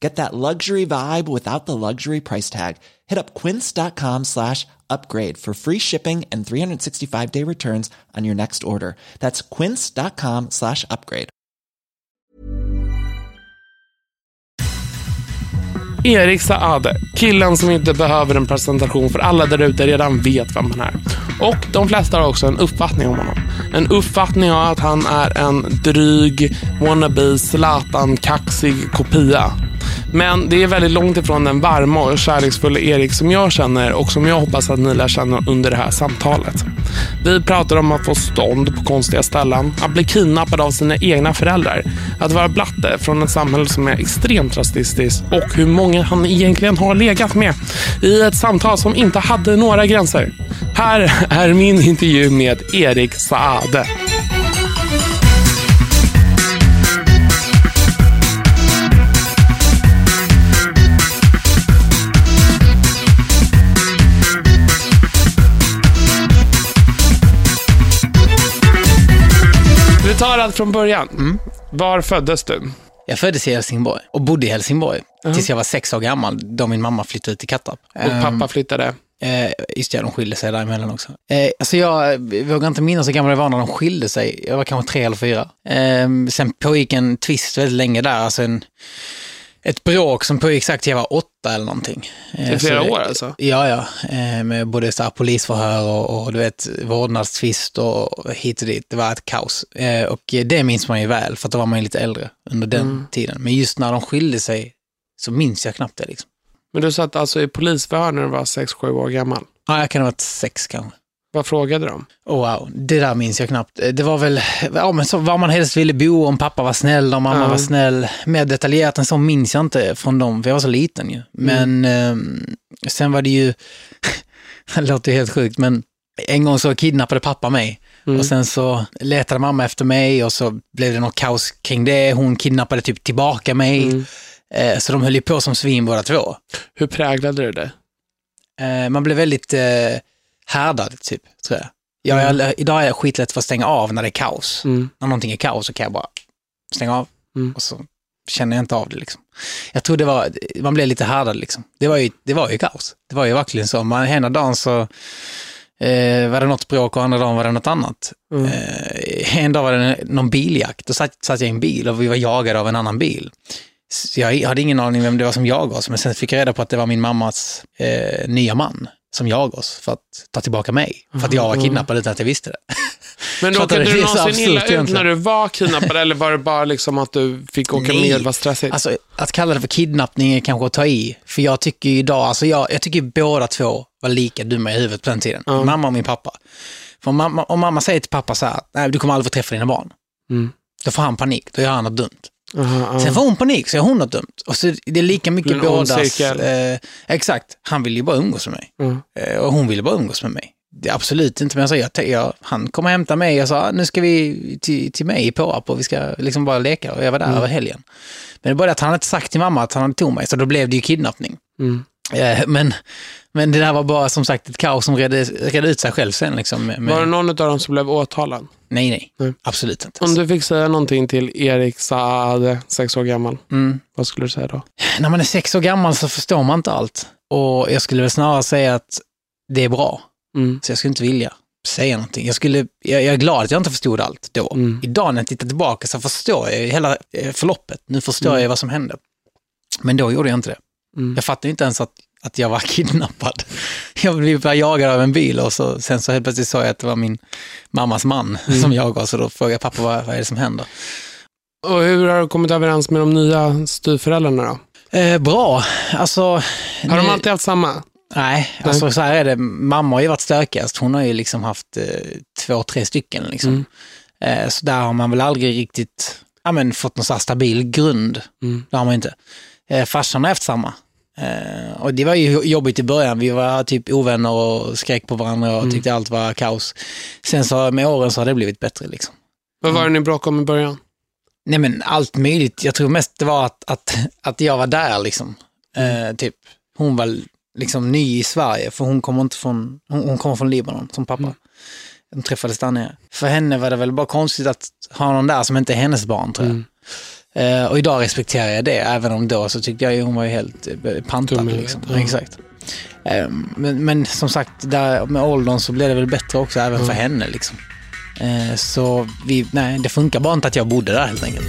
Get that luxury vibe without the luxury price tag. Hit up quince.com slash upgrade for free shipping and 365 day returns on your next order. That's quince.com slash upgrade. Erik Saade, killen som inte behöver en presentation för alla där ute redan vet vem han är. Och de flesta har också en uppfattning om honom. En uppfattning av att han är en dryg, wannabe, Zlatan-kaxig kopia. Men det är väldigt långt ifrån den varma och kärleksfulla Erik som jag känner och som jag hoppas att ni lär känna under det här samtalet. Vi pratar om att få stånd på konstiga ställen, att bli kidnappad av sina egna föräldrar, att vara blatte från ett samhälle som är extremt rasistiskt och hur många han egentligen har legat med i ett samtal som inte hade några gränser. Här är min intervju med Erik Saade. Allt från början. Var föddes du? Jag föddes i Helsingborg och bodde i Helsingborg tills jag var sex år gammal då min mamma flyttade ut till Kattarp. Och pappa flyttade? Eh, just det, de skilde sig däremellan också. Eh, alltså jag vågar inte minnas hur gammal jag var när de skilde sig. Jag var kanske tre eller fyra. Eh, sen pågick en twist väldigt länge där, alltså en, ett bråk som pågick till jag var åtta eller någonting. Eh, I flera så- år alltså? Ja, ja. Eh, med både så här polisförhör och, och du vet, vårdnadstvist och hit och dit. Det var ett kaos. Eh, och det minns man ju väl, för att då var man ju lite äldre under den Mm. tiden. Men just när de skilde sig så minns jag knappt det. Liksom. Men du satt alltså i polisförhör när du var 6-7 år gammal. Ja, jag kan ha varit sex kanske. Vad frågade de? Oh, wow, det där minns jag knappt. Eh, Det var väl ja, men så, var man helst ville bo, om pappa var snäll, om mamma Ja. var snäll. Mer detaljerat än så minns jag inte från dem, för jag var så liten ju. Men ehm, sen var det ju, det låter helt sjukt, men en gång så kidnappade pappa mig. Mm. Och sen så letade mamma efter mig och så blev det något kaos kring det. Hon kidnappade typ tillbaka mig. Mm. Eh, så de höll ju på som svin båda två. Hur präglade det dig? Eh, man blev väldigt eh, härdad, typ, tror jag. jag, jag idag är jag skitlätt för att stänga av när det är kaos. Mm. När någonting är kaos så kan jag bara stänga av Mm. och så känner jag inte av det. Liksom. Jag tror det var, man blev lite härdad liksom. Det var ju, det var ju kaos. Det var ju verkligen så. Man, ena dagen så eh, var det något bråk och andra dagen var det något annat. Mm. Eh, en dag var det någon biljakt. Då satt, satt jag i en bil och vi var jagade av en annan bil. Så jag hade ingen aning vem det var som jagade oss, men sen fick jag reda på att det var min mammas eh, nya man som jagade oss för att ta tillbaka mig. För att jag var kidnappad utan att jag visste det. Men Fattar råkade du? Det någonsin illa absurt ut egentligen. när du var kidnappad eller var det bara liksom att du fick åka Nej. med? Det var stressigt? Alltså, att kalla det för kidnappning är kanske att ta i. För jag tycker idag, alltså jag, jag tycker båda två var lika dumma i huvudet på den tiden. Mamma och min pappa. För om mamma, om mamma säger till pappa så här, nej du kommer aldrig få träffa dina barn. Mm. Då får han panik, då gör han något dumt. Aha. Sen får hon panik, så hon något dumt. Och så det är lika mycket bådas... Eh, exakt, han vill ju bara umgås med mig. Mm. Eh, och hon ville bara umgås med mig. Det är absolut inte, men jag sa, jag, jag, han kom och hämtade mig och sa, nu ska vi till, till mig i Påarp och vi ska liksom bara leka. Och jag var där Mm. över helgen. Men det bara det att han hade inte sagt till mamma att han hade tog mig, så då blev det ju kidnappning. Mm. Eh, men, men det där var bara som sagt ett kaos som redde, redde ut sig själv sen. Liksom, med, med, Var det någon av dem som blev åtalad? Nej, nej, Nej. absolut inte. Om du fick säga någonting till Erik Saade, sex år gammal, Mm. vad skulle du säga då? När man är sex år gammal så förstår man inte allt. Och jag skulle väl snarare säga att det är bra. Mm. Så jag skulle inte vilja säga någonting. Jag, skulle, jag, jag är glad att jag inte förstod allt då. Mm. Idag när jag tittar tillbaka så förstår jag hela eh, förloppet. Nu förstår Mm. jag vad som hände. Men då gjorde jag inte det. Mm. Jag fattade inte ens att, att jag var kidnappad. Jag blev bara jagad av en bil och så, sen så helt plötsligt sa jag att det var min mammas man som jagade, så då frågade jag pappa vad, vad är det som händer. Och hur har du kommit överens med de nya styvföräldrarna då? Eh, bra, alltså... Har de alltid haft samma? Nej, alltså så här är det. Mamma har ju varit stökigast. Hon har ju liksom haft eh, två, tre stycken. Liksom. Eh, så där har man väl aldrig riktigt ja, men, fått någon stabil grund. Det har man inte. Eh, farsan har haft samma. Eh, och det var ju jobbigt i början. Vi var typ ovänner och skrek på varandra och tyckte allt var kaos. Sen så med åren så har det blivit bättre. Liksom. Vad var det ni bråkade om i början? Nej men allt möjligt. Jag tror mest det var att, att, att jag var där liksom. Eh, typ. Hon var liksom ny i Sverige för hon kommer inte från, hon, hon kommer från Libanon som pappa. De träffades där nere. För henne var det väl bara konstigt att ha någon där som inte är hennes barn tror jag. Eh, och idag respekterar jag det, även om då så tyckte jag ju hon var ju helt eh, pantad. Liksom. ja. Exakt. Eh, men, men som sagt, där med åldern så blev det väl bättre också, även för henne. Liksom. Eh, så vi, nej, det funkar bara inte att jag bodde där helt enkelt.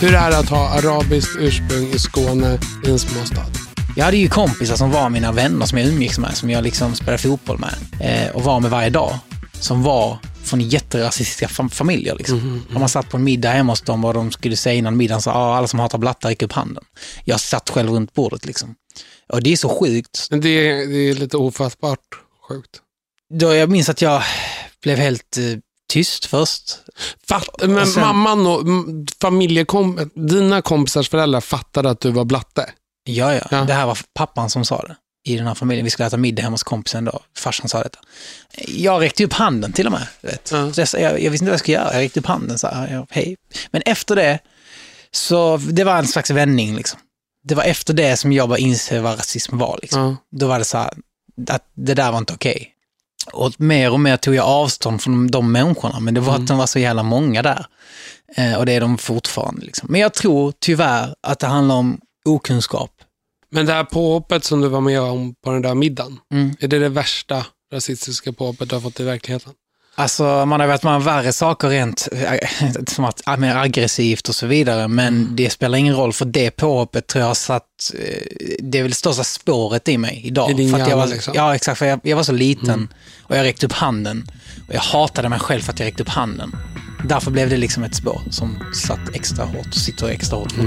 Hur är det att ha arabiskt ursprung i Skåne i en småstad? Jag hade ju kompisar som var mina vänner som jag umgicks med, som jag liksom spelade fotboll med eh, och var med varje dag. Som var från jätterasistiska fam- familjer. Liksom. Om man satt på en middag hemma hos dem och de skulle säga innan middagen så ah, alla som hatar blattar gick upp handen. Jag satt själv runt bordet liksom. Och det är så sjukt. Men det, är- det är lite ofattbart sjukt. Då jag minns att jag blev helt eh, tyst först. Fatt, men sen- mamman och mm, familjekom, dina kompisars föräldrar fattade att du var blatte. Ja, ja, Ja. Det här var pappan som sa det i den här familjen. Vi skulle äta middag hemma hos kompisen då. Farsan sa detta. Jag räckte upp handen till och med. Vet. Ja. Så jag, jag, jag visste inte vad jag skulle göra. Jag räckte upp handen så här, ja, hej. Men efter det, så det var en slags vändning. Liksom. Det var efter det som jag bara inser vad rasism var. Liksom. Ja. Då var det så här, att det där var inte okej. Och mer och mer tog jag avstånd från de människorna, men det var att de var så jävla många där. Eh, och det är de fortfarande. Liksom. Men jag tror tyvärr att det handlar om okunskap. Men det här påhoppet som du var med om på den där middagen, Mm. är det det värsta rasistiska påhoppet du har fått i verkligheten? Alltså man har varit med om värre saker rent, äh, som att mer aggressivt och så vidare, men Mm. det spelar ingen roll för det påhoppet tror jag satt, eh, det är väl största spåret i mig idag. I din för jag var, liksom. Mm. Ja, exakt, för jag, jag var så liten och jag räckte upp handen. Och jag hatade mig själv för att jag räckte upp handen. Därför blev det liksom ett spår som satt extra hårt och sitter extra hårt Mm.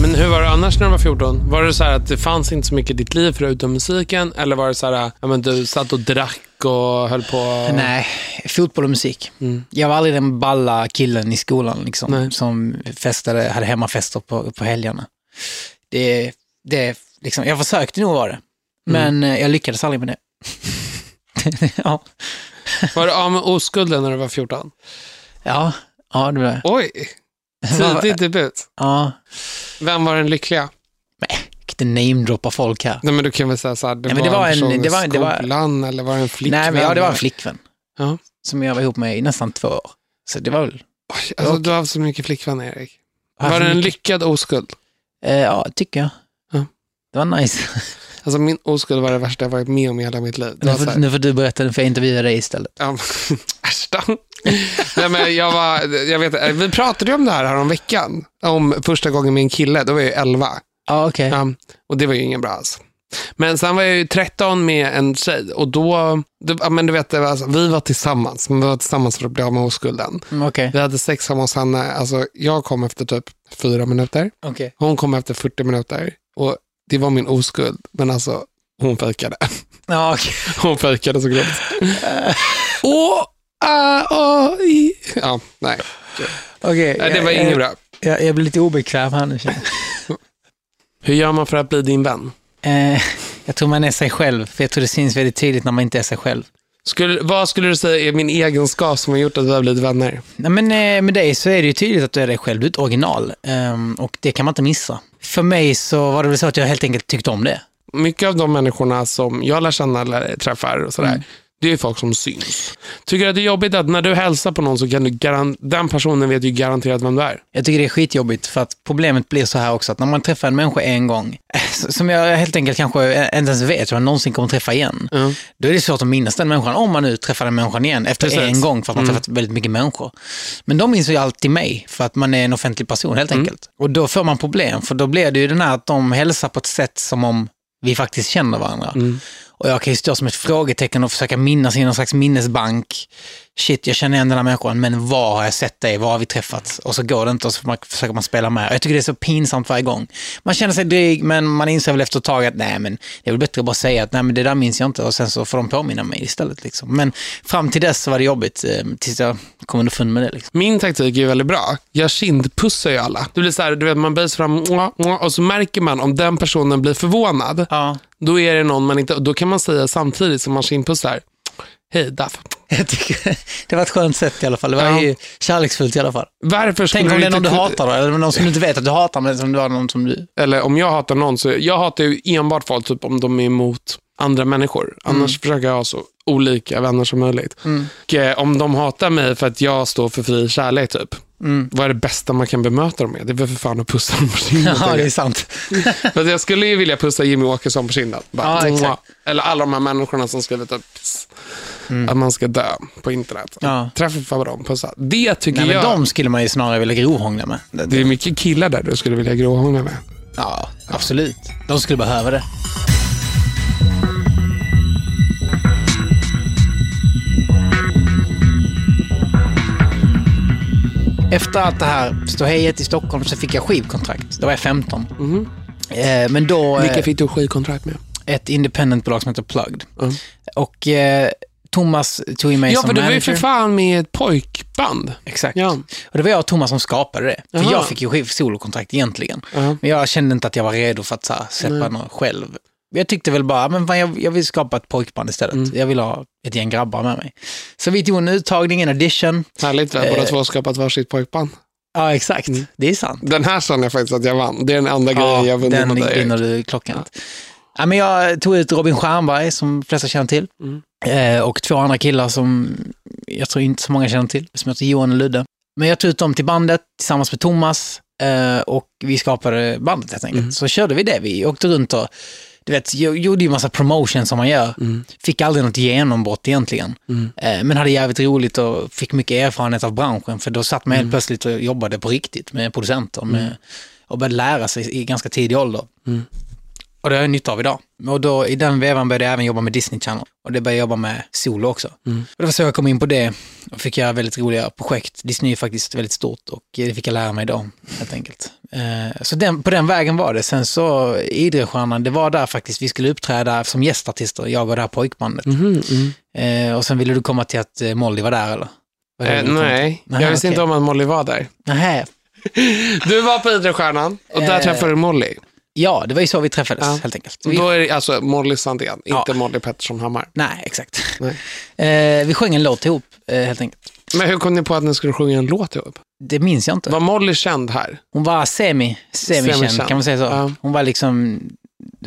Men hur var det annars när du var 14? Var det så här att det fanns inte så mycket i ditt liv förutom musiken? Eller var det så här, ja, men du satt och drack och höll på? Nej, fotboll och musik. Jag var aldrig den balla killen i skolan liksom, Nej. som festade, hade hemmafester på, på helgerna. Det, det, liksom, jag försökte nog vara det, men eh, jag lyckades aldrig med det. ja. Var du av med oskulden när du var 14? Ja, ja, det var. Oj, tidig debut. Ja, Vem var den lyckliga? kan inte namedroppa folk här. Nej, men du kan väl säga så här, det, Nej, var, det var en en- person det var- i det var- skolan eller var det en flickvän? Nej, men ja, det var en flickvän Ja. som jag var ihop med i nästan två år. Så det var väl... Oj, alltså. Du har haft så mycket flickvänner, Erik. Var det en mycket? lyckad oskuld? Eh, ja, tycker jag. Ja. Det var nice. Alltså min oskuld var det värsta jag varit med om i hela mitt liv. Det Nu får, nu får du berätta, nu får jag intervjua dig istället. ja, Äsch då. Nej, men jag var, jag vet, inte, vi pratade ju om det här, här om veckan. Om första gången med en kille, då var jag 11. Ja, okej. Ja, och det var ju ingen bra alls. Men sen var jag ju 13 med en tjej och då, ja, men du vet, det var alltså, vi var tillsammans, men vi var tillsammans för att bli av med oskulden. Mm, Okej. Vi hade sex hemma hos henne, alltså jag kom efter typ fyra minuter, Okej. hon kom efter 40 minuter och det var min oskuld, men alltså hon fejkade. Ja, okej. Hon fejkade så grovt. Åh, ah, åh, i. Ja, nej. Okej, nej det var jag- inget bra. Jag, jag blir lite obekväm här nu. Hur gör man för att bli din vän? Eh, jag tror man är sig själv, för jag tror det syns väldigt tydligt när man inte är sig själv. Skulle, vad skulle du säga är min egenskap som har gjort att vi har blivit vänner? Nej, men eh, med dig så är det ju tydligt att du är dig själv, du är ett original. Ehm, och det kan man inte missa. För mig så var det väl så att jag helt enkelt tyckte om det. Mycket av de människorna som jag lär känna eller träffar och sådär, Det är folk som syns. Tycker du att det är jobbigt att när du hälsar på någon så kan du garan- den personen vet ju garanterat vem du är? Jag tycker det är skitjobbigt för att problemet blir så här också att när man träffar en människa en gång, som jag helt enkelt kanske inte ens vet om jag någonsin kommer träffa igen, Ja. då är det svårt att minnas den människan om man nu träffar den människan igen efter Precis. en gång för att man träffat väldigt mycket människor. Men de minns ju alltid mig för att man är en offentlig person helt enkelt. Och då får man problem för då blir det ju den här att de hälsar på ett sätt som om vi faktiskt känner varandra. Och jag kan ju stå som ett frågetecken och försöka minnas i någon slags minnesbank. Shit, jag känner igen den här människan, men var har jag sett dig? Var har vi träffats? Och så går det inte och så försöker man spela med. Jag tycker det är så pinsamt varje gång. Man känner sig dryg, men man inser väl efter ett tag att nej, men det är väl bättre att bara säga att nej, men det där minns jag inte och sen så får de påminna mig istället. Liksom. Men fram till dess så var det jobbigt, eh, tills jag kom underfund med det. Liksom. Min taktik är väldigt bra. Jag kindpussar ju alla. Det blir så här, du vet, man böjer sig fram och så märker man om den personen blir förvånad. Ja, Då är det någon man inte... Då kan man säga samtidigt som man kindpussar. Hej Daff. jag tycker det var ett skönt sätt i alla fall. Det var Ja. ju kärleksfullt i alla fall. Varför Tänk om det är någon du hatar då, eller någon som du inte vet att du hatar, men som du har någon som du... Eller om jag hatar någon så... Jag hatar ju enbart folk typ, om de är emot andra människor. Annars försöker jag ha så olika vänner som möjligt. Och, eh, om de hatar mig för att jag står för fri kärlek, typ. Vad är det bästa man kan bemöta dem med? Det är väl för fan att pussa dem på kinden. Ja, det är sant. För att jag skulle ju vilja pussa Jimmy Åkesson på kinden. Bara, Ja. Eller alla de här människorna som skrivit upp pss, att man ska dö på internet. Mm. Ja. Träffa dem, pussa. Det tycker Nej, men jag. de skulle man ju snarare vilja grovhångla med. Det- Det är mycket killar där du skulle vilja gråhångla med. Ja, absolut. De skulle behöva det. Efter allt det här ståhejet i Stockholm så fick jag skivkontrakt. Då var jag 15. Eh, men då... eh, Vilka fick du skivkontrakt med? ett independentbolag som heter Plugged. Mm. Och eh, Thomas tog in mig Ja, som för du var ju manager. för fan med ett pojkband. Exakt. Ja. Och det var jag och Thomas som skapade det. För Jaha. jag fick ju solokontrakt egentligen. Ja. Men jag kände inte att jag var redo för att här, släppa något själv. Jag tyckte väl bara, men fan, jag, jag vill skapa ett pojkband istället. Mm. Jag vill ha ett gäng grabbar med mig. Så vi tog en uttagning, en audition. Härligt, vi har båda Eh. två skapat varsitt pojkband. Ja, exakt. Mm. Det är sant. Den här känner jag faktiskt att jag vann. Det är den enda grejen jag vunnit den mot dig. vinner du klockrent. Ja. men jag tog ut Robin Stjernberg, som de flesta känner till. Mm. Eh, och två andra killar som jag tror inte så många känner till, som heter Johan och Ludde. Men jag tog ut dem till bandet tillsammans med Thomas eh, och vi skapade bandet helt enkelt. Så körde vi det. Vi åkte runt och du vet, jag gjorde ju massa promotion som man gör. Fick aldrig något genombrott egentligen. Eh, men hade jävligt roligt och fick mycket erfarenhet av branschen. För då satt man helt plötsligt och jobbade på riktigt med producenter. Med, och började lära sig i ganska tidig ålder. Och det har jag nytta av idag. Och då, i den vevan började jag även jobba med Disney Channel. Och det började jag jobba med solo också. Och det var så jag kom in på det och fick göra väldigt roliga projekt. Disney är faktiskt väldigt stort och det fick jag lära mig då, helt enkelt. Eh, så den, på den vägen var det. Sen så, Idrestjärnan, det var där faktiskt vi skulle uppträda som gästartister, jag och det här pojkbandet. Eh, och sen ville du komma till att eh, Molly var där, eller? Var Eh, nej, till? jag visste okej. inte om att Molly var där. Nähä. Du var på Idrottsstjärnan och där Eh. träffade du Molly. Ja, det var ju så vi träffades, Ja. helt enkelt. Vi Då är det alltså Molly Sandén, Ja. inte Molly Pettersson Hammar. Nej, exakt. Nej. Eh, vi sjöng en låt ihop, eh, helt enkelt. Men hur kom ni på att ni skulle sjunga en låt ihop? Det minns jag inte. Var Molly känd här? Hon var semi, semi Semi-känd. kan man säga så. Ja. Hon var liksom,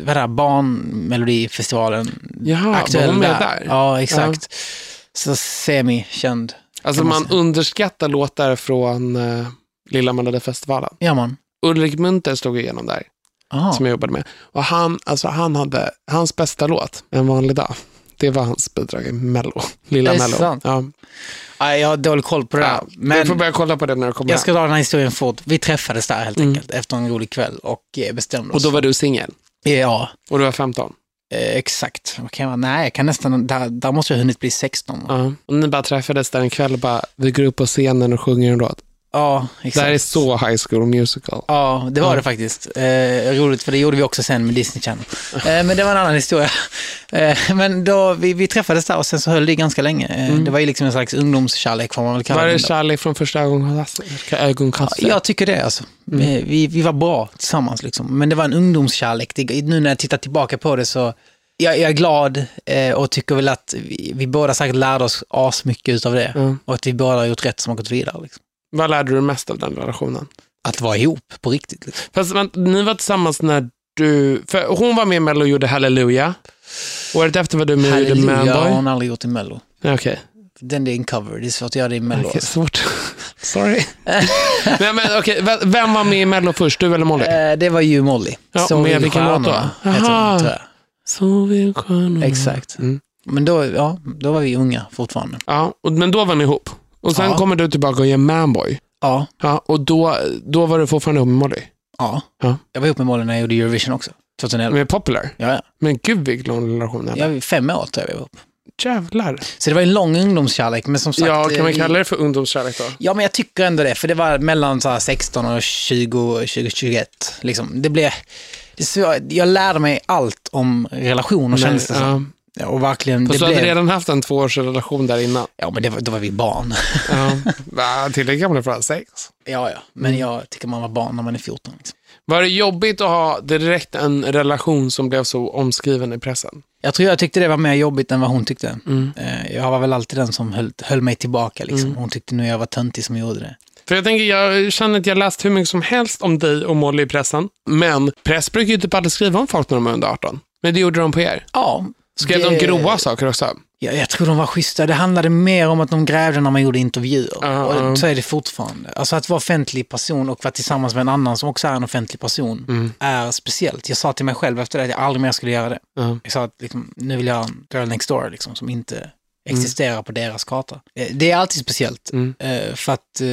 vad det, Barnmelodifestivalen. Jaha, aktuell var hon med där. där? Ja, exakt. Så semi-känd. Alltså man man underskattar låtar från uh, Lilla Melodifestivalen. Ja, man. Ulrik Munter stod igenom där, Aha. som jag jobbade med. Och han, alltså han hade, hans bästa låt, En vanlig dag, det var hans bidrag i Mello. Lilla Är Mello. sant? Ja. Nej, jag har dålig koll på det där. Ja, Men du får börja kolla på det när du kommer jag ska dra den här historien fort. Vi träffades där helt enkelt efter en rolig kväll och eh, bestämde oss. Och då var du singel. Ja, Och du var 15. eh, exakt. Jag, vara? nej, jag kan nästan, där, där måste jag ha hunnit bli 16. Ja, Ja. Och ni bara träffades där en kväll och bara, vi går upp på scenen och sjunger en låt. Exakt. Det här är så High School Musical. Ja, det var Ja. det faktiskt. Eh, roligt, för det gjorde vi också sen med Disney Channel. Eh, men det var en annan historia. Eh, men då, vi, vi träffades där och sen så höll det ganska länge. Eh, Det var ju liksom en slags ungdomskärlek får man väl kalla Var det. det då. kärlek från första ögonkastet? ögonkastet? Jag tycker det alltså. Eh, Vi, vi var bra tillsammans liksom. Men det var en ungdomskärlek. Det, nu när jag tittar tillbaka på det så jag, jag är glad eh, och tycker väl att vi, vi båda säkert lärde oss asmycket utav det. Mm. Och att vi båda har gjort rätt som har gått vidare. Liksom. Vad lärde du mest av den relationen? Att vara ihop på riktigt. Liksom. Fast men, ni var tillsammans när du, för hon var med i Mello och gjorde Halleluja. Året efter var du med och gjorde Halleluja har Manboy. hon aldrig gjort i Mello. Okej. Den är en cover, det är svårt att göra det i Mello. Okej, alltså. svårt. Sorry. Nej, men, v- Vem var med i Mello först, du eller Molly? Eh, det var ju Molly. Ja, Så med vilken låt då? Så vill stjärnorna- Exakt. Mm. Men då, ja, då var vi unga fortfarande. Ja, men då var ni ihop. Och sen Ja. kommer du tillbaka och gör Manboy. Ja, Ja, och då, då var du fortfarande ihop med Molly. ja. Ja. Jag var ihop med Molly när jag gjorde Eurovision också. 2011. Med Popular. Ja, ja. Men gud vilken lång relation ni. Jag, fem år tror jag vi var ihop. Jävlar. Så det var en lång ungdomskärlek, men som sagt... Ja, kan man eh, kalla det för ungdomskärlek då? Ja, men jag tycker ändå det, för det var mellan så här 16 och 20, 20 21. Liksom. Det blev... Det jag lärde mig allt om relationer kändes det som. Ja. Och verkligen, Fast du blev... hade redan haft en tvåårsrelation där innan. Ja, men det var, då var vi barn. Ja. Tillräckligt gamla för att ha sex. ja, ja. Men Mm. jag tycker man var barn när man är 14. Liksom. Var det jobbigt att ha direkt en relation som blev så omskriven i pressen? Jag tror jag tyckte det var mer jobbigt än vad hon tyckte. Mm. Eh, Jag var väl alltid den som höll, höll mig tillbaka. Liksom. Hon tyckte nog jag var töntig som gjorde det. För jag tänker, jag känner att jag läst hur mycket som helst om dig och Molly i pressen. Men press brukar ju typ aldrig skriva om folk när de är under 18. Men det gjorde de på er. Ja, Skrev det- de grova saker också? Ja, jag tror de var schyssta. Det handlade mer om att de grävde när man gjorde intervjuer. Ja, och ja. så är det fortfarande. Alltså att vara offentlig person och vara tillsammans med en annan som också är en offentlig person Mm. är speciellt. Jag sa till mig själv efter det att jag aldrig mer skulle göra det. Ja. Jag sa att liksom, nu vill jag ha en girl next door liksom, som inte Mm. existerar på deras karta. Eh, Det är alltid speciellt. Mm. eh, För att eh,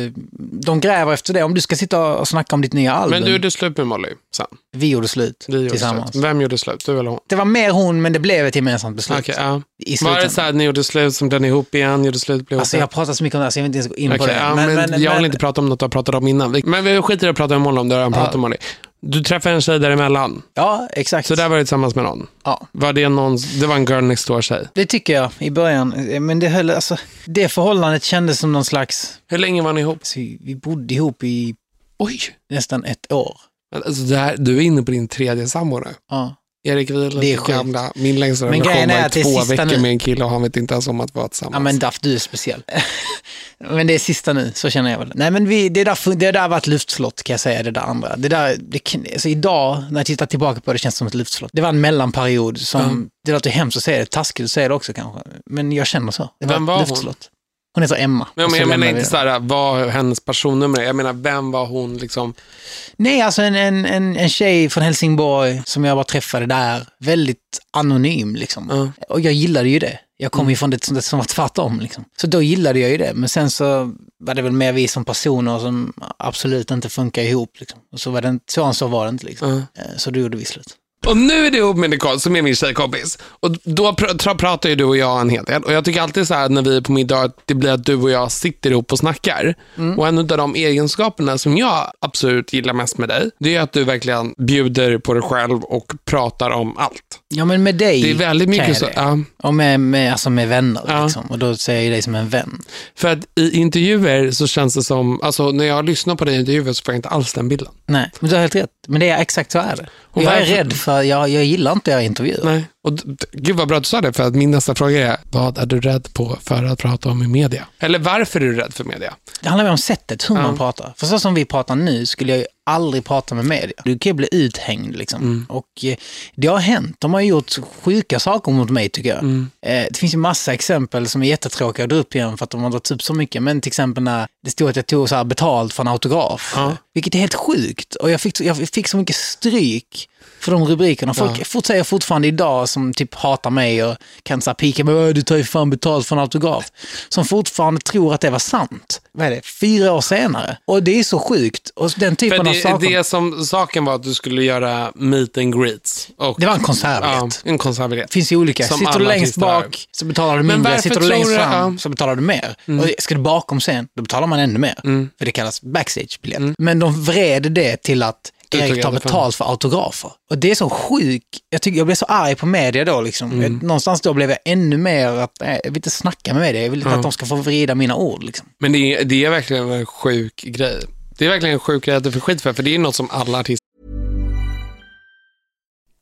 de gräver efter det. Om du ska sitta och snacka om ditt nya album. Men du gjorde slut med Molly sen? Vi gjorde slut Vi gjorde tillsammans. slut. Vem gjorde slut? Du eller hon? Det var mer hon, men det blev ett gemensamt beslut. Okej, ja. I Var det så att ni gjorde slut, som ni ihop igen, gjorde slut, blev Alltså jag har pratat så mycket om det så jag vill inte ens gå in på Okej, det. ja, men, jag vill inte prata om något har pratat om innan. Men vi skiter i att prata om Molly om du har redan pratat om Molly. Du träffade en tjej däremellan, Ja, exakt. så där var du tillsammans med någon. Ja, Var det någon, det var en girl next door-tjej. det tycker jag i början. Men det, höll, alltså, det förhållandet kändes som någon slags... Hur länge var ni ihop? Alltså, vi bodde ihop i Oj! nästan ett år. Alltså här, du är inne på din tredje sambo nu. Ja. Erik Wieland, Det är sjukt. gamla. Min längsta Men relation var i två veckor nu. med en kille och han vet inte ens om att vara tillsammans. ja, men Daff, du är speciell. men det är sista nu, så känner jag väl. Nej, men vi, det, där, det där var ett luftslott kan jag säga, det där andra. Det där, det, alltså, idag, när jag tittar tillbaka på det, känns det som ett luftslott. Det var en mellanperiod som, Mm. det låter hemskt att säga det, taskigt att säga det också kanske. Men jag känner så. Det var Vem ett var hon? luftslott. Hon heter Emma. Men, men så jag menar inte det. såhär, vad hennes personnummer är. Jag menar, vem var hon liksom? Nej, alltså en, en, en, en tjej från Helsingborg som jag bara träffade där. Väldigt anonym liksom. Ja. Och jag gillade ju det. Jag kom ju från det, det som var tvärtom. Liksom. Så då gillade jag ju det. Men sen så var det väl mer vi som personer som absolut inte funkar ihop. Liksom. Och så var det inte, så, så var det inte. Liksom. Eh, Så då gjorde vi slut. Och nu är du ihop med Nicole som är min tjejkompis. Och då pr pratar ju du och jag en hel del. Och jag tycker alltid så här när vi är på middag att det blir att du och jag sitter ihop och snackar. Och en av de egenskaperna som jag absolut gillar mest med dig, det är att du verkligen bjuder på dig själv och pratar om allt. Ja, men med dig Det är väldigt kan mycket jag så. Ja, Och med, med, alltså med vänner. Ja. Liksom. Och då ser jag ju dig som en vän. för att i intervjuer så känns det som, alltså när jag lyssnar på dig i intervjuer så får jag inte alls den bilden. Nej, men du har helt rätt. Men det är exakt så är det. Jag är rädd för, jag, jag gillar inte att göra intervjuer. Nej. Och gud vad bra att du sa det, för att min nästa fråga är, vad är du rädd på för att prata om i media? Eller varför är du rädd för media? Det handlar om sättet, hur man pratar. För så som vi pratar nu skulle jag ju aldrig prata med media. Du kan ju bli uthängd liksom. Mm. Och eh, det har hänt. De har gjort sjuka saker mot mig tycker jag. Mm. Eh, det finns ju massa exempel som är jättetråkiga att dra upp igen för att de har dragit upp så mycket. Men till exempel när det stod att jag tog så här betalt för en autograf. Vilket är helt sjukt. Och jag fick, jag fick så mycket stryk för de rubrikerna. Folk Ja. fort säger fortfarande idag som typ hatar mig och kan så pika mig, "Åh, du tar ju fan betalt för en autograf. Som fortfarande tror att det var sant. Vad är det? Fyra år senare. Och det är så sjukt. Och den typen av det, saker. det som saken var att du skulle göra meet and greets. Och, Det var en konsertbiljett. Ja, en konsertbiljett. Finns ju olika. Som Sitter du längst bak så betalar du mindre. Sitter du längst fram. Mm. så betalar du mer. Och ska du bakom scen, då betalar man ännu mer. För det kallas backstagebiljett. Men de vred det till att Mm. Erik tar betalt för autografer. Och det är så sjukt. Jag, tycker, jag blev så arg på media då. Liksom. Mm. Någonstans då blev jag ännu mer att, nej, jag vill inte snacka med media. Jag vill inte att de ska få vrida mina ord. Liksom. Men det är, det är verkligen en sjuk grej. Det är verkligen en sjuk grej att du får skit för, för det är något som alla artister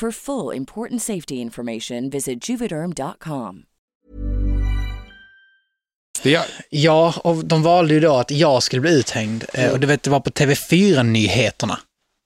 For full important safety information, visit juvederm.com. Ja, och de valde ju då att jag skulle bli uthängd. Eh, Och du vet, det var på TV4-nyheterna.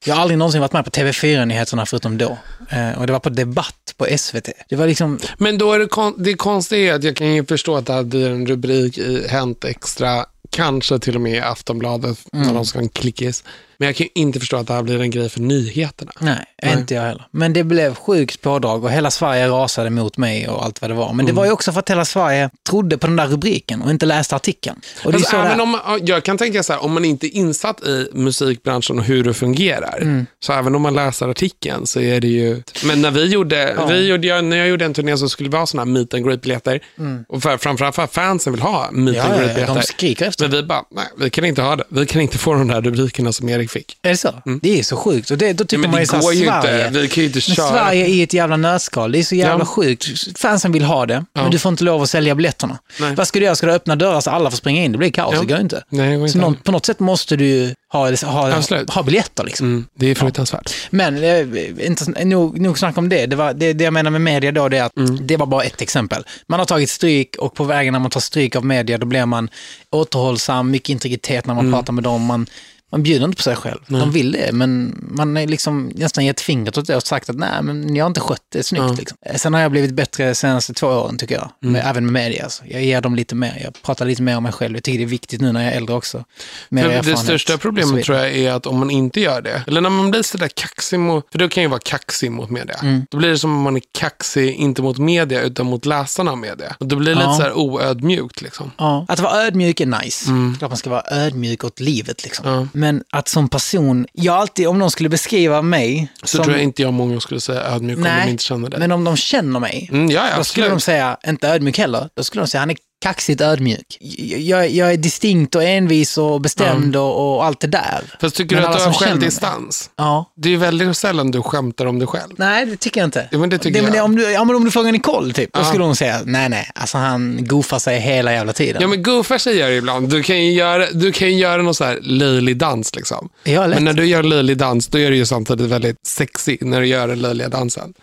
Jag har aldrig någonsin varit med på TV4-nyheterna förutom då. Eh, Och det var på Debatt på SVT. Det var liksom, Men då är det, kon- det konstiga är att jag kan ju förstå att det här blir en rubrik i Hänt Extra, kanske till och med i Aftonbladet när de ska ha en klickis. Men jag kan ju inte förstå att det här blir en grej för nyheterna. nej, inte jag heller. Men det blev sjukt pådrag och hela Sverige rasade mot mig och allt vad det var. Men det var ju också för att hela Sverige trodde på den där rubriken och inte läste artikeln. Och Alltså, så det även om jag kan tänka så här, om man inte är insatt i musikbranschen och hur det fungerar, Mm. så även om man läser artikeln så är det ju... Men när vi gjorde, vi gjorde jag, när jag gjorde en turné så skulle vi ha sådana här meet and greet-biljetter. Och för, framförallt för att fansen vill ha meet Ja, and ja, ja, greet-biljetter. de skriker efter Men vi bara, nej, vi kan inte ha det. Vi kan inte få de där rubrikerna som Erik fick. Är det så? Det är så sjukt. Och det, då tycker Mm. men man ju så här, går ju inte. Sverige, Vi kan ju inte men köra. Sverige är ett jävla nötskal. Det är så jävla Ja. sjukt. Fansen vill ha det, men du får inte lov att sälja biljetterna. Nej. Vad ska du göra? Ska du öppna dörrar så alla får springa in? Det blir kaos, Ja. det går inte. Nej, det går inte så någon, på något sätt måste du ju ha, ha, Absolut. ha biljetter. Liksom. Mm, det är fruktansvärt. Men eh, inte, nog, nog snack om det. Det, var, det. det jag menar med media då, det är att Mm. det var bara ett exempel. Man har tagit stryk och på vägen när man tar stryk av media, då blir man återhållsam, mycket integritet när man Mm. pratar med dem. Man, man bjuder inte på sig själv. De vill det, men man är liksom nästan gett fingret åt det och sagt att nej, men ni har inte skött det snyggt. Ja. Liksom. Sen har jag blivit bättre de senaste två åren, tycker jag. Mm. Med, även med media. Alltså. Jag ger dem lite mer. Jag pratar lite mer om mig själv. Jag tycker det är viktigt nu när jag är äldre också. Det största problemet tror jag är att om man inte gör det, eller när man blir sådär kaxig mot, för då kan ju vara kaxig mot media. Mm. Då blir det som om man är kaxig, inte mot media, utan mot läsarna av media. Och då blir det Ja. lite sådär oödmjukt liksom. Ja, att vara ödmjuk är nice. Klart man ska vara ödmjuk åt livet liksom. Mm. Ja. Men att som person, jag alltid, om någon skulle beskriva mig Så som, tror jag inte jag många skulle säga ödmjuk om nej, de inte känner det. men om de känner mig, Mm, ja, ja, då skulle absolut. de säga, inte ödmjuk heller, då skulle de säga han är kaxigt ödmjuk. Jag, jag är distinkt och envis och bestämd och, och allt det där. Fast tycker Men du att du har självdistans? Ja. Det är ju väldigt sällan du skämtar om dig själv. Nej, det tycker jag inte. Jo, men det tycker men jag. om, du, ja, men om du frågar Nicole, typ, då Ja. skulle hon säga, nej, nej, alltså han goofar sig hela jävla tiden. Ja, men goofar sig gör det ibland. Du kan ju göra, du kan göra någon så här löjlig dans liksom. Ja, lätt. Men när du gör löjlig dans, då är det ju samtidigt väldigt sexy när du gör den löjliga dansen.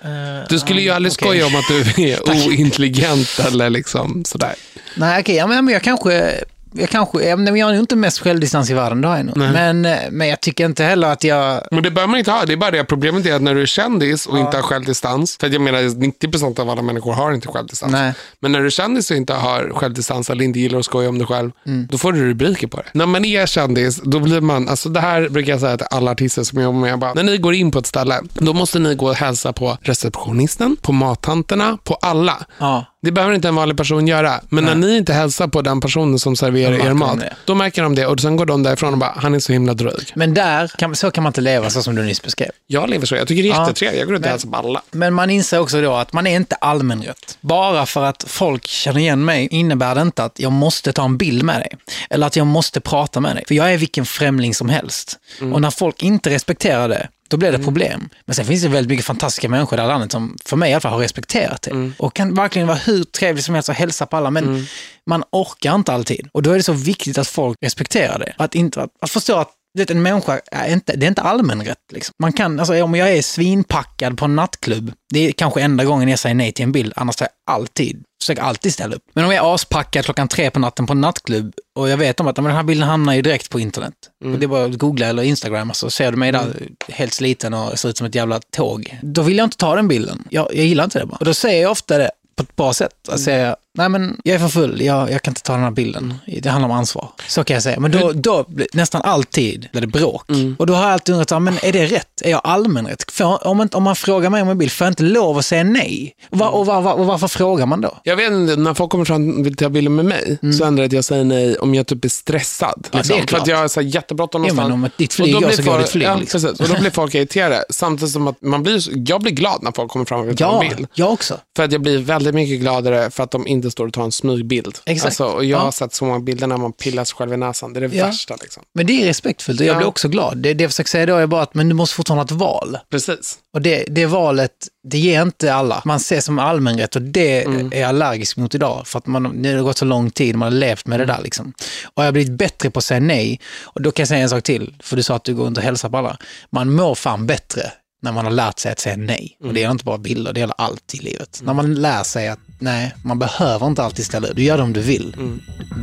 Du skulle ju aldrig okej. skoja om att du är ointelligent eller liksom sådär. Nej, okej, ja, men jag kanske, jag kanske, jag, nog inte mest självdistans i världen, det har jag nog. Men, eh, men jag tycker inte heller att jag... Men det behöver man inte ha. Det är bara det problemet är att när du är kändis och inte har självdistans, för att jag menar 90% av alla människor har inte självdistans. Nej. Men när du är kändis och inte har självdistans eller inte gillar att skoja om dig själv, Mm. då får du rubriker på det. När man är kändis, då blir man, alltså det här brukar jag säga till alla artister som jag jobbar med, jag bara, när ni går in på ett ställe, då måste ni gå och hälsa på receptionisten, på mattanterna, på alla. Ja. Det behöver inte en vanlig person göra. Men när ni inte hälsar på den personen som serverar er mat, då märker de det och sen går de därifrån och bara, han är så himla dryg. Men där, kan, så kan man inte leva så som du nyss beskrev. Jag lever så. Jag tycker det är jättetrevligt. Jag går runt och hälsar på alla. Men man inser också då att man är inte allmänrätt. Bara för att folk känner igen mig innebär det inte att jag måste ta en bild med dig. Eller att jag måste prata med dig. För jag är vilken främling som helst. Och när folk inte respekterar det, då blir det problem. Men sen finns det väldigt mycket fantastiska människor i det här landet som för mig i alla fall har respekterat det. Och kan verkligen vara hur trevlig som helst och hälsa på alla. Men man orkar inte alltid. Och då är det så viktigt att folk respekterar det. Att, inte, att, att förstå att vet, en människa är inte, det är inte allmänrätt. Liksom. Man kan, alltså, om jag är svinpackad på en nattklubb, det är kanske enda gången jag säger nej till en bild, annars tar jag alltid, försöker alltid ställa upp. Men om jag är aspackad klockan tre på natten på en nattklubb och jag vet om att men den här bilden hamnar ju direkt på internet. Och det är bara att googla eller Instagram så ser du mig där helt sliten och ser ut som ett jävla tåg. Då vill jag inte ta den bilden. Jag, jag gillar inte det bara. Och då säger jag ofta det på ett bra sätt. Jag säger, nej men jag är för full, jag, jag kan inte ta den här bilden. Det handlar om ansvar. Så kan jag säga. Men då, då nästan alltid blir det bråk. Och då har jag alltid undrat, ja, men är det rätt? Är jag allmänrätt? Om, om man frågar mig om en bild, får jag inte lov att säga nej? Och, var, och, var, och varför frågar man då? Jag vet inte, när folk kommer fram och vill ta bilder med mig så händer det att jag säger nej om jag typ är stressad. Ja, det är för att jag har jättebråttom Ja, någonstans. men om ditt Och flyg då går så går ditt flyg, Ja, liksom. precis. Och då blir folk irriterade. Samtidigt som att man blir, jag blir glad när folk kommer fram och vill ta Ja, en bild. jag också. För att jag blir väldigt mycket gladare för att de inte står och tar en smygbild. Exakt. Alltså, och jag Ja. har sett så många bilder när man pillar sig själv i näsan. Det är det Ja. värsta. Liksom. Men det är respektfullt och jag Ja. blir också glad. Det, det jag försöker säga då är bara att men du måste fortfarande ha ett val. Precis. Och det, det valet, det ger inte alla. Man ser som allmänrätt och det Mm. är jag allergisk mot idag. För att man, det har gått så lång tid, man har levt med det där liksom. Och jag har blivit bättre på att säga nej. Och då kan jag säga en sak till, för du sa att du går runt och hälsar på alla. Man mår fan bättre när man har lärt sig att säga nej. Och det gäller inte bara bilder, det gäller allt i livet. När man lär sig att nej, man behöver inte alltid ställa upp. Du gör det om du vill.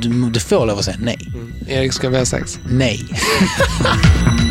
Du, du får lov att säga nej. Erik, ska vi ha sex? Nej.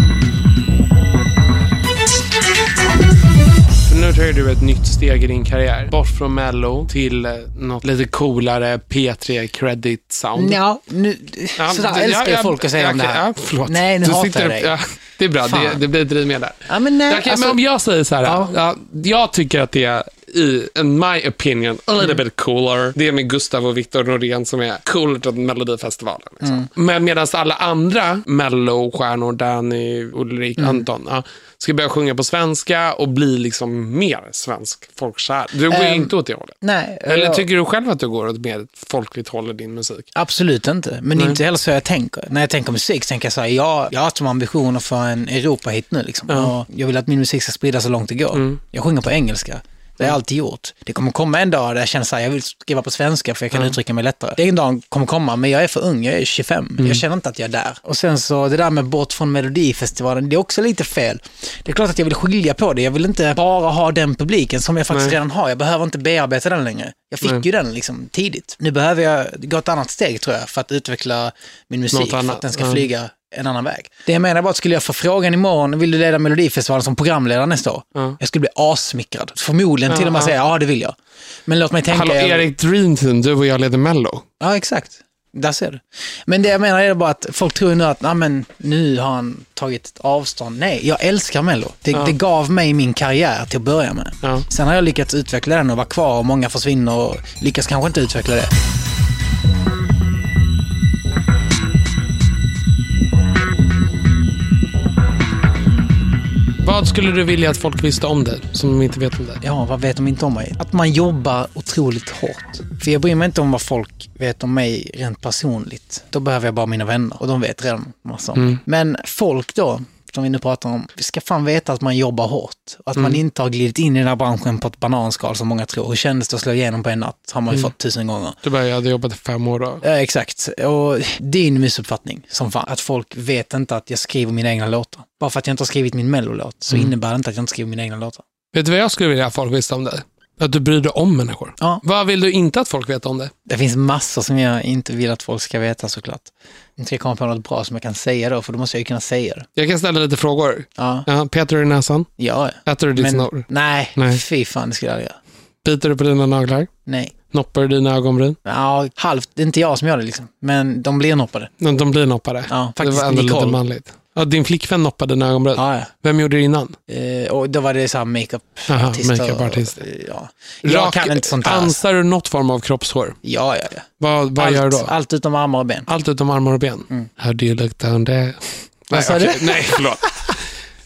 nu tar du ett nytt steg i din karriär. Bort från Mello till eh, något lite coolare P3 credit sound. Ja, nu, Ja, sådär det- älskar ja, ja, folk att säga ja, om det här. Ja, förlåt. Nej, nu Du hatar jag dig. Ja, det är bra, det, det blir drivmedel där. Ja, men nej, Okej, alltså- men om jag säger så här, Ja. ja. jag tycker att det är, i in my opinion, a little Mm. bit cooler. Det är med Gustav och Viktor Norén som är coolare än Melodifestivalen. Liksom. Mm. Men medan alla andra Mello-stjärnor, Danny, Ulrik, Mm. Anton, ja, ska börja sjunga på svenska och bli liksom mer svensk folkkär. Du går ju Ehm, inte åt det hållet. Nej, Eller jag- tycker du själv att du går åt mer folkligt håll i din musik? Absolut inte, men Nej. inte heller så jag tänker. När jag tänker musik så tänker jag så här, jag, jag har som ambition att få en Europa-hit nu liksom. Och jag vill att min musik ska spridas så långt det går. Mm. Jag sjunger på engelska. Det har jag alltid gjort. Det kommer komma en dag där jag känner så här, jag vill skriva på svenska för jag kan uttrycka mig lättare. Den dagen kommer komma, men jag är för ung, jag är 25. Mm. Jag känner inte att jag är där. Och sen så det där med bort från Melodifestivalen, det är också lite fel. Det är klart att jag vill skilja på det. Jag vill inte bara ha den publiken som jag faktiskt Nej. redan har. Jag behöver inte bearbeta den längre. Jag fick Nej. ju den liksom tidigt. Nu behöver jag gå ett annat steg tror jag för att utveckla min musik, för att den ska ja. flyga en annan väg. Det jag menar bara att skulle jag få frågan imorgon, vill du leda Melodifestivalen som programledare nästa år? Ja. Jag skulle bli assmickrad. Förmodligen till och med säga, ja det vill jag. Men låt mig tänka... Hallå, Erik Dream Team, du och jag leder Mello. Ja, exakt. Där ser du. Men det jag menar är bara att folk tror nu att nej, men, nu har han tagit avstånd. Nej, jag älskar Mello. Det, Ja. det gav mig min karriär till att börja med. Ja. Sen har jag lyckats utveckla den och vara kvar och många försvinner och lyckas kanske inte utveckla det. Vad skulle du vilja att folk visste om dig, som de inte vet om dig? Ja, vad vet de inte om mig? Att man jobbar otroligt hårt. För jag bryr mig inte om vad folk vet om mig rent personligt. Då behöver jag bara mina vänner och de vet redan massor. Mm. Men folk då, som vi nu pratar om, vi ska fan veta att man jobbar hårt. Att Mm. man inte har glidit in i den här branschen på ett bananskal som många tror. Hur kändes det att slå igenom på en natt? Har Mm. man ju fått tusen gånger. Du bara, jag hade jobbat i fem år då. Ja, exakt. Och din missuppfattning som fan. Att folk vet inte att jag skriver mina egna låtar. Bara för att jag inte har skrivit min mellolåt så Mm. innebär det inte att jag inte skriver mina egna låtar. Vet du vad jag skulle vilja att folk visste om dig? Att du bryr dig om människor. Ja. Vad vill du inte att folk vet om dig? Det finns massor som jag inte vill att folk ska veta såklart. Jag ska komma på något bra som jag kan säga då, för då måste jag ju kunna säga det. Jag kan ställa lite frågor. Ja, Ja, petar du i näsan? ja. Äter du ditt snor? nej, Nej. fy fan, det skulle jag aldrig göra. Biter du på dina naglar? Nej. Noppar du dina ögonbryn? Ja, halvt. Det är inte jag som gör det liksom. Men de blir noppade. De, de blir noppade. Ja, det faktiskt var ändå lite manligt. Ja, din flickvän noppade dina ögonbryn. Ja, ja. Vem gjorde det innan? Eh, och då var det så makeup-artist. Ja. Jag Rak- kan inte sånt här. Ansar du något form av kroppshår? Ja, ja, ja. Vad, vad allt, gör du då? Allt utom armar och ben. Allt utom armar och ben? How do you look down there? Vad sa du? Nej, förlåt.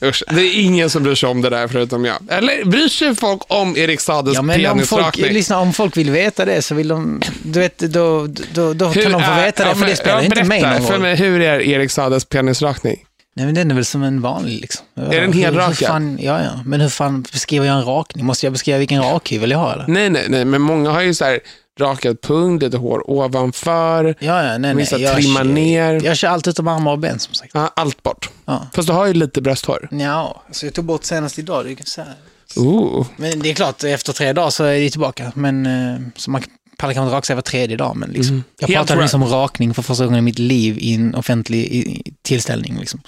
Usch, det är ingen som bryr sig om det där förutom jag. Eller bryr sig folk om Erik Sades Ja, men om folk, penisrakning? lyssna, om folk vill veta det så vill de, du vet, då, då, då Hur kan de få är- veta det, ja, för men- det spelar ja, inte mig någon för roll. mig, hur är Erik Sades penisrakning? Nej, men den är väl som en vanlig liksom. Är den helrakad? Ja, ja. Men hur fan beskriver jag en rakning? Måste jag beskriva vilken rakhyvel jag har eller? Nej, nej, nej, men många har ju så här rakat pung, lite hår ovanför, Ja, ja, nej, nej. vissa Jag, trimmar ner. jag kör allt utom armar och ben som sagt. Ja, allt bort. Ja. Fast du har ju lite brösthår. Ja, så jag tog bort senast idag. Det är så här. Ooh. Men det är klart, efter tre dagar så är det tillbaka. Men, eh, så man pallar kanske inte raka sig var tredje dag. Men liksom. Jag Helt pratade right. nyss om rakning för första gången i mitt liv i en offentlig i, tillställning. Liksom.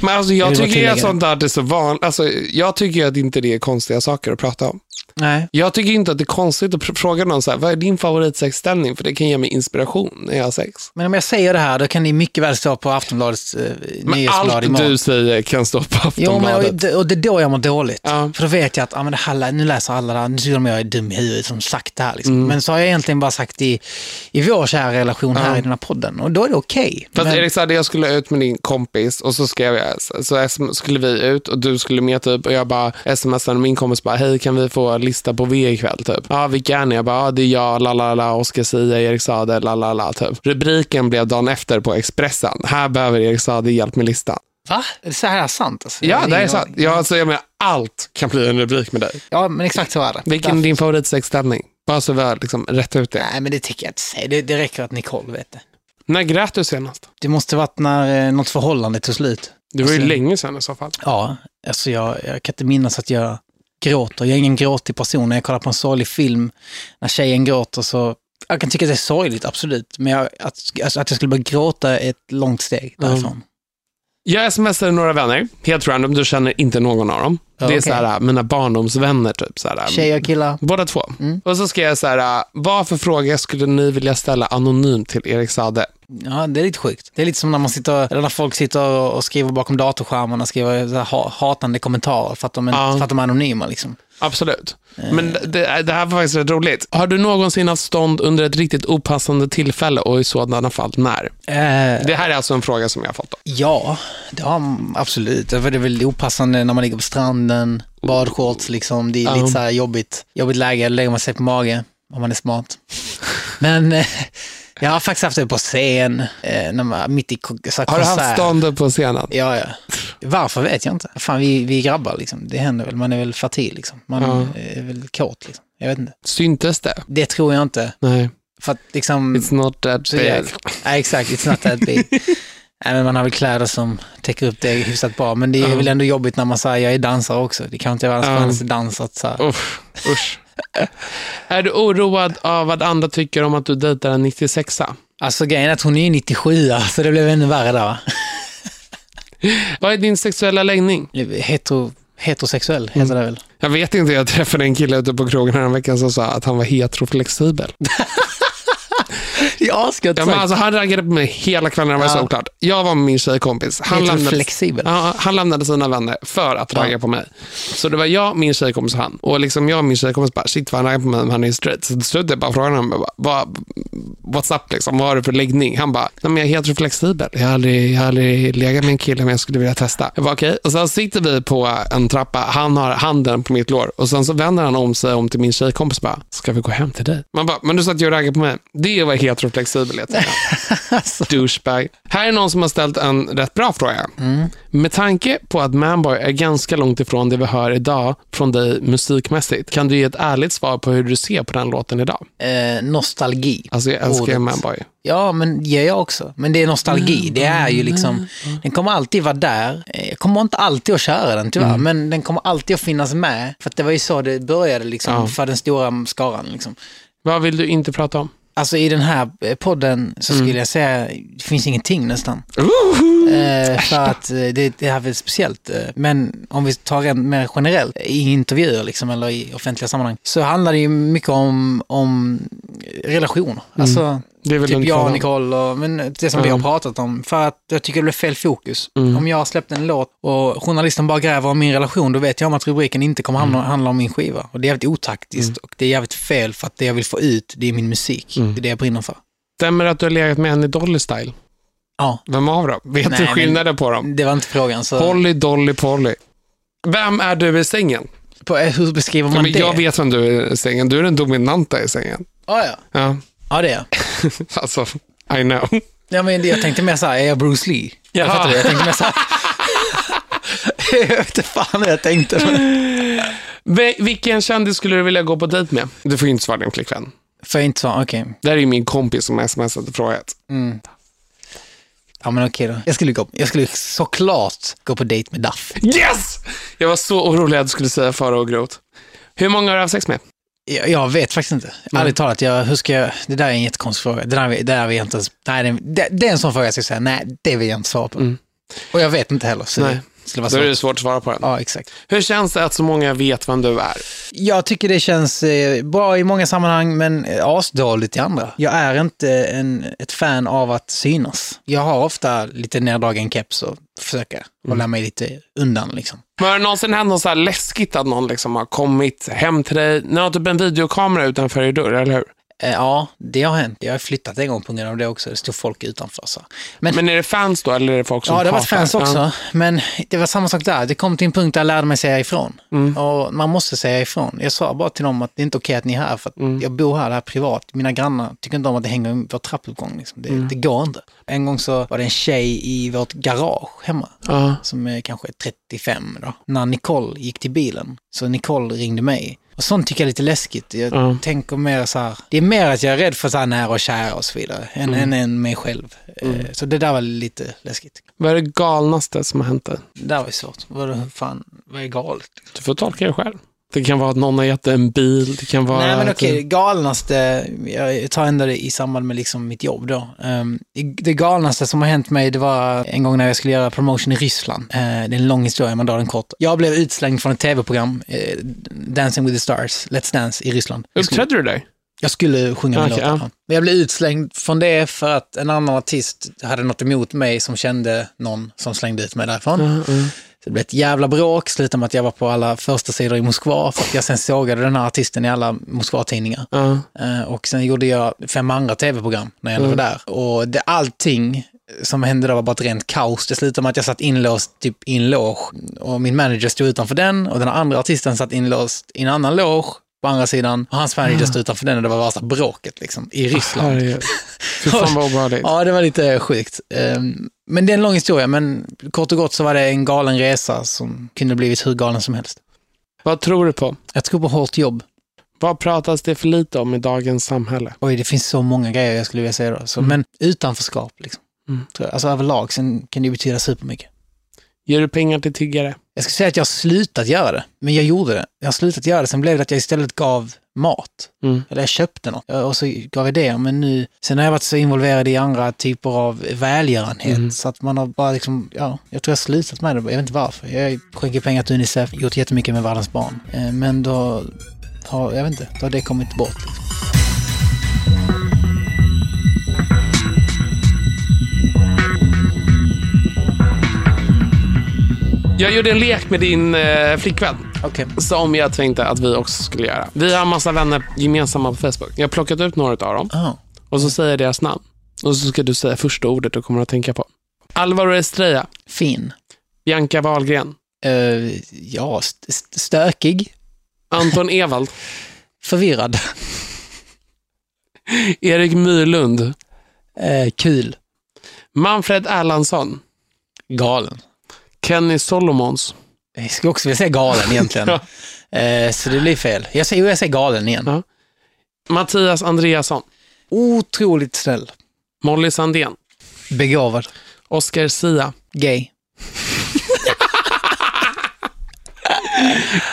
Men alltså Jag jag tycker att sånt där är så vanligt. Alltså, jag tycker att inte det är konstiga saker att prata om. Nej. Jag tycker inte att det är konstigt att fråga någon så här, vad är din favoritsexställning? För det kan ge mig inspiration när jag har sex. Men om jag säger det här, då kan det mycket väl stå på Aftonbladets eh, Men allt imorgon. du säger kan stå på Jo, men, Aftonbladet. och, det, och det är då jag mår dåligt. Ja. För då vet jag att ah, men det här, nu läser alla det här, nu tycker de jag är dum i huvudet som sagt det här. Liksom. Mm. Men så har jag egentligen bara sagt i, i vår kära relation här i den här podden. Och då är det okej. Fast Men- Erik sa att jag skulle ut med din kompis och så skrev jag, så så skulle vi ut och du skulle med typ och jag bara smsade min kompis bara, hej kan vi få lista på V ikväll typ? Ja, vilka är ni? Jag bara, ja, det är jag, la la la, Oskar Sia, Erik Sade, la la la typ. Rubriken blev dagen efter på Expressen, här behöver Erik Sade hjälp med listan. Va? Är det så här sant? Alltså? Ja, det är sant. Ja, alltså, jag menar, allt kan bli en rubrik med dig. Ja, men exakt så är det. Vilken är din favoritsexställning? Bara så vi har liksom rätt ut det. Nej, men det tycker jag inte säga. Det, det räcker att Nicole vet det. När grät du senast? Det måste varit när eh, något förhållande tog slut. Det var ju Alltså- länge sedan i så fall. Ja, alltså jag, jag kan inte minnas att jag gråter. Jag är ingen gråtig person. När jag kollar på en sorglig film, när tjejen gråter så... Jag kan tycka att det är sorgligt, absolut. Men jag, att, alltså att jag skulle börja gråta är ett långt steg därifrån. Jag smsade några vänner, helt random, du känner inte någon av dem. Ja, det är så här, mina barndomsvänner typ. Så här, Tjejer, killar. Båda två. Mm. Och så skrev jag så här, vad för fråga skulle ni vilja ställa anonymt till Erik Sade? Ja, det är lite sjukt. Det är lite som när, man sitter, när folk sitter och skriver bakom datorskärmarna, skriver så här ha- hatande kommentarer för att de är, Ja. för att de är anonyma. Liksom. Absolut. Eh. Men det, det här var faktiskt rätt roligt. Har du någonsin haft stånd under ett riktigt opassande tillfälle och i sådana fall när? Eh, Det här är alltså en fråga som jag har fått. Då. Ja, det har absolut. Det är väl opassande när man ligger på stranden, badshorts liksom. Det är lite så här jobbigt, jobbigt läge, då lägger man sig på mage om man är smart. Men eh, jag har faktiskt haft det på scen, eh, när man, mitt i så Har du haft stånd på scenen? Ja, ja. Varför vet jag inte. Fan, vi, vi grabbar liksom. Det händer väl. Man är väl fertil liksom. Man Ja. är väl kåt liksom. Jag vet inte. Syntes det? Det tror jag inte. Nej. För att liksom... It's not that big. jag, nej, exakt, it's not that big. nej, men man har väl kläder som täcker upp det hyfsat bra, men det är Ja. väl ändå jobbigt när man säger jag är dansare också. Det kan inte vara Ja. världens skönaste dans att så här. Usch, usch. Är du oroad av vad andra tycker om att du dejtar en 96a? Alltså grejen är att hon är 97 så det blev ännu värre där va? Vad är din sexuella läggning? Hetero, heterosexuell heter det väl? Jag vet inte, jag träffade en kille ute på krogen här en vecka som sa att han var heteroflexibel. Ja, ska jag Ja, men alltså, han raggade på mig hela kvällen, det var Ja. så oklart. Jag var med min tjejkompis. Han lämnade, Heteroflexibel. ja, han lämnade sina vänner för att ragga på mig. Så det var jag, min tjejkompis och han. Och liksom jag och min tjejkompis bara, shit vad han raggar på mig, men han är straight. Så till slut jag bara frågade honom, vad, what's up liksom, vad har du för läggning? Han bara, nej men jag är heteroflexibel. Jag har aldrig, jag har aldrig legat med en kille men jag skulle vilja testa. Jag bara okej. Och sen sitter vi på en trappa, han har handen på mitt lår och sen så vänder han om sig om till min tjejkompis och bara, ska vi gå hem till dig? Man bara, men du sa att jag raggade på mig. Det var heteroflexibel. Tänker. Alltså. Douchebag. Här är någon som har ställt en rätt bra fråga. Mm. Med tanke på att Manboy är ganska långt ifrån det vi hör idag från dig musikmässigt, kan du ge ett ärligt svar på hur du ser på den låten idag? Eh, nostalgi. Alltså jag älskar Ordet. Manboy. Ja, men ger jag också. Men det är nostalgi. Det är ju liksom, den kommer alltid vara där. Eh, Jag kommer inte alltid att köra den tyvärr, men den kommer alltid att finnas med. För att det var ju så det började liksom, Ja. för den stora skaran. Liksom. Vad vill du inte prata om? Alltså i den här eh, podden så skulle jag säga, det finns ingenting nästan. Eh, för att eh, det, det är väl speciellt. eh, Men om vi tar rent mer generellt, i intervjuer liksom, eller i offentliga sammanhang, så handlar det ju mycket om, om relationer. Alltså, Det är väl typ jag och. Nicole och men det som vi Ja. har pratat om. För att jag tycker det blir fel fokus. Om jag har släppt en låt och journalisten bara gräver om min relation, då vet jag om att rubriken inte kommer handla, handla om min skiva. Och det är jävligt otaktiskt och det är jävligt fel för att det jag vill få ut, det är min musik. Det är det jag brinner för. Stämmer det att du har legat med en i Dolly Style? Ja, Vem av dem? Vet Nej, du skillnaden på dem? det var inte frågan. Så Polly, Dolly, Polly. Vem är du i sängen? på, hur beskriver Ja, man men det? jag vet vem du är i sängen. Du är den dominanta i sängen. Ja, ja. Ja, ja, det är alltså, I know. Ja, men jag tänkte mer så här, är jag Bruce Lee? Jag fattar det. Jag tänkte mer så här. jag vet inte fan jag tänkte. Vilken kändis skulle du vilja gå på dejt med? Du får ju inte svara din flickvän. För jag inte svara, okej. Det här är ju min kompis som smsat och frågat. Ja, men okej då. Jag skulle, gå, jag skulle såklart gå på dejt med Duff. Yes! Jag var så orolig att du skulle säga Farao och Groth. Hur många har du haft sex med? Jag, jag vet faktiskt inte. Ärligt talat, jag, hur ska jag, det där är en jättekonstig fråga. Det där, det där vill jag inte ens, nej, det, det, är en sån fråga jag ska säga, nej, det vill jag inte svara på. Och jag vet inte heller, så Nej. Det skulle vara Då är svårt. det svårt att svara på den. Ja, exakt. Hur känns det att så många vet vem du är? Jag tycker det känns eh, bra i många sammanhang, men eh, asdåligt i andra. Jag är inte en, ett fan av att synas. Jag har ofta lite neddragen keps och försöker hålla mig lite undan. Liksom. Men har det någonsin hänt något så här läskigt att någon liksom har kommit hem till dig? Ni har typ en videokamera utanför er dörr, eller hur? Eh, Ja, det har hänt. Jag har flyttat en gång på grund av det också. Det stod folk utanför. Så. Men, Men är det fans då, eller är det folk som ja, det har varit fans också. Ja. Men det var samma sak där. Det kom till en punkt där jag lärde mig säga ifrån. Och man måste säga ifrån. Jag sa bara till dem att det är inte okej att ni är här, för att jag bor här, det här är privat. Mina grannar tycker inte om att det hänger i vår trappuppgång. Liksom. Det, det går inte. En gång så var det en tjej i vårt garage hemma. Ja. som är kanske 35 då, när Nicole gick till bilen. Så Nicole ringde mig. Och sånt tycker jag är lite läskigt. Jag Ja. tänker mer så här, det är mer att jag är rädd för så här nära och kära och så vidare, än, än, än mig själv. Eh, Så det där var lite läskigt. Vad är det galnaste som har hänt dig? Det där var ju svårt. Vad, fan, vad är galet? Du får tolka det själv. Det kan vara att någon har gett en bil, det kan vara... Nej men okej, det galnaste, jag tar ändå det i samband med liksom mitt jobb då. Um, det galnaste som har hänt mig, det var en gång när jag skulle göra promotion i Ryssland. Uh, det är en lång historia, men drar den kort. Jag blev utslängd från ett tv-program, eh, Dancing with the Stars, Let's Dance i Ryssland. Jag skulle, Uppträdde du där? jag skulle sjunga min Okej, låt. ja. Men jag blev utslängd från det för att en annan artist hade något emot mig som kände någon som slängde ut mig därifrån. Så det blev ett jävla bråk, slutade med att jag var på alla första sidor i Moskva för att jag sen sågade den här artisten i alla Moskva-tidningar. Ja. Eh, Och sen gjorde jag fem andra tv-program när jag ändå var där. Och det, allting som hände då var bara ett rent kaos. Det slutade med att jag satt inlåst typ i en loge och min manager stod utanför den och den andra artisten satt inlåst i en annan loge på andra sidan och hans manager stod utanför den och det var värsta bråket liksom i Ryssland. Herregud. Fy fan vad obehagligt. Ja, det var lite sjukt. Ehm, Men det är en lång historia, men kort och gott så var det en galen resa som kunde blivit hur galen som helst. Vad tror du på? Jag tror på hårt jobb. Vad pratas det för lite om i dagens samhälle? Oj, det finns så många grejer jag skulle vilja säga då. Så, Men utanförskap, liksom. Mm. Alltså överlag, sen kan det betyda supermycket. Ger du pengar till tiggare? Jag ska säga att jag har slutat göra det, men jag gjorde det. Jag har slutat göra det, sen blev det att jag istället gav mat. Mm. Eller jag köpte något och så gav jag det. Men nu, sen har jag varit så involverad i andra typer av välgörenhet Mm. så att man har bara liksom, ja, jag tror jag har slutat med det. Jag vet inte varför. Jag skänker pengar till Unicef, gjort jättemycket med världens barn. Eh, Men då har, jag vet inte, då har det kommit bort. Liksom. Jag gjorde en lek med din eh, flickvän. Okej. Som jag tänkte att vi också skulle göra. Vi har massa vänner gemensamma på Facebook. Jag har plockat ut några av dem Ah. och så säger jag deras namn. Och så ska du säga första ordet du kommer att tänka på. Alvaro Estrella, Fin. Bianca Wahlgren, Eh, ja, st- st- stökig. Anton Ewald, Förvirrad. Erik Myrlund. Eh, kul. Manfred Erlandsson. Galen. Kenny Solomons. Jag skulle också vilja säga galen egentligen. eh, så det blir fel. Jag säger, jag säger galen igen. Ja. Mattias Andreasson. Otroligt snäll. Molly Sandén. Begåvad. Oscar Sia. Gay.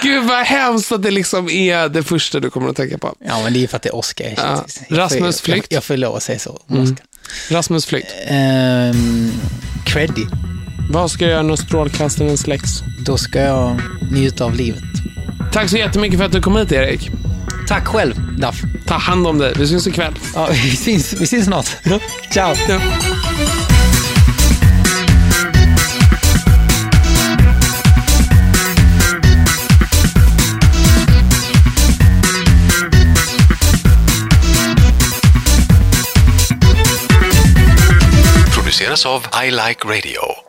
Gud vad hemskt att det liksom är det första du kommer att tänka på. Ja, men det är för att det är Oscar. Ja. Rasmus Flykt. Jag, jag får lov att säga så. om Mm. Oscar. Rasmus Flykt. Ehm, creddy. Vad ska jag göra när strålkastaren släcks? Då ska jag njuta av livet. Tack så jättemycket för att du kom hit Erik. Tack själv, Daff. Ta hand om dig. Vi syns ikväll. Ja, vi syns, vi syns snart. Ciao. Ja. Produceras av I Like Radio.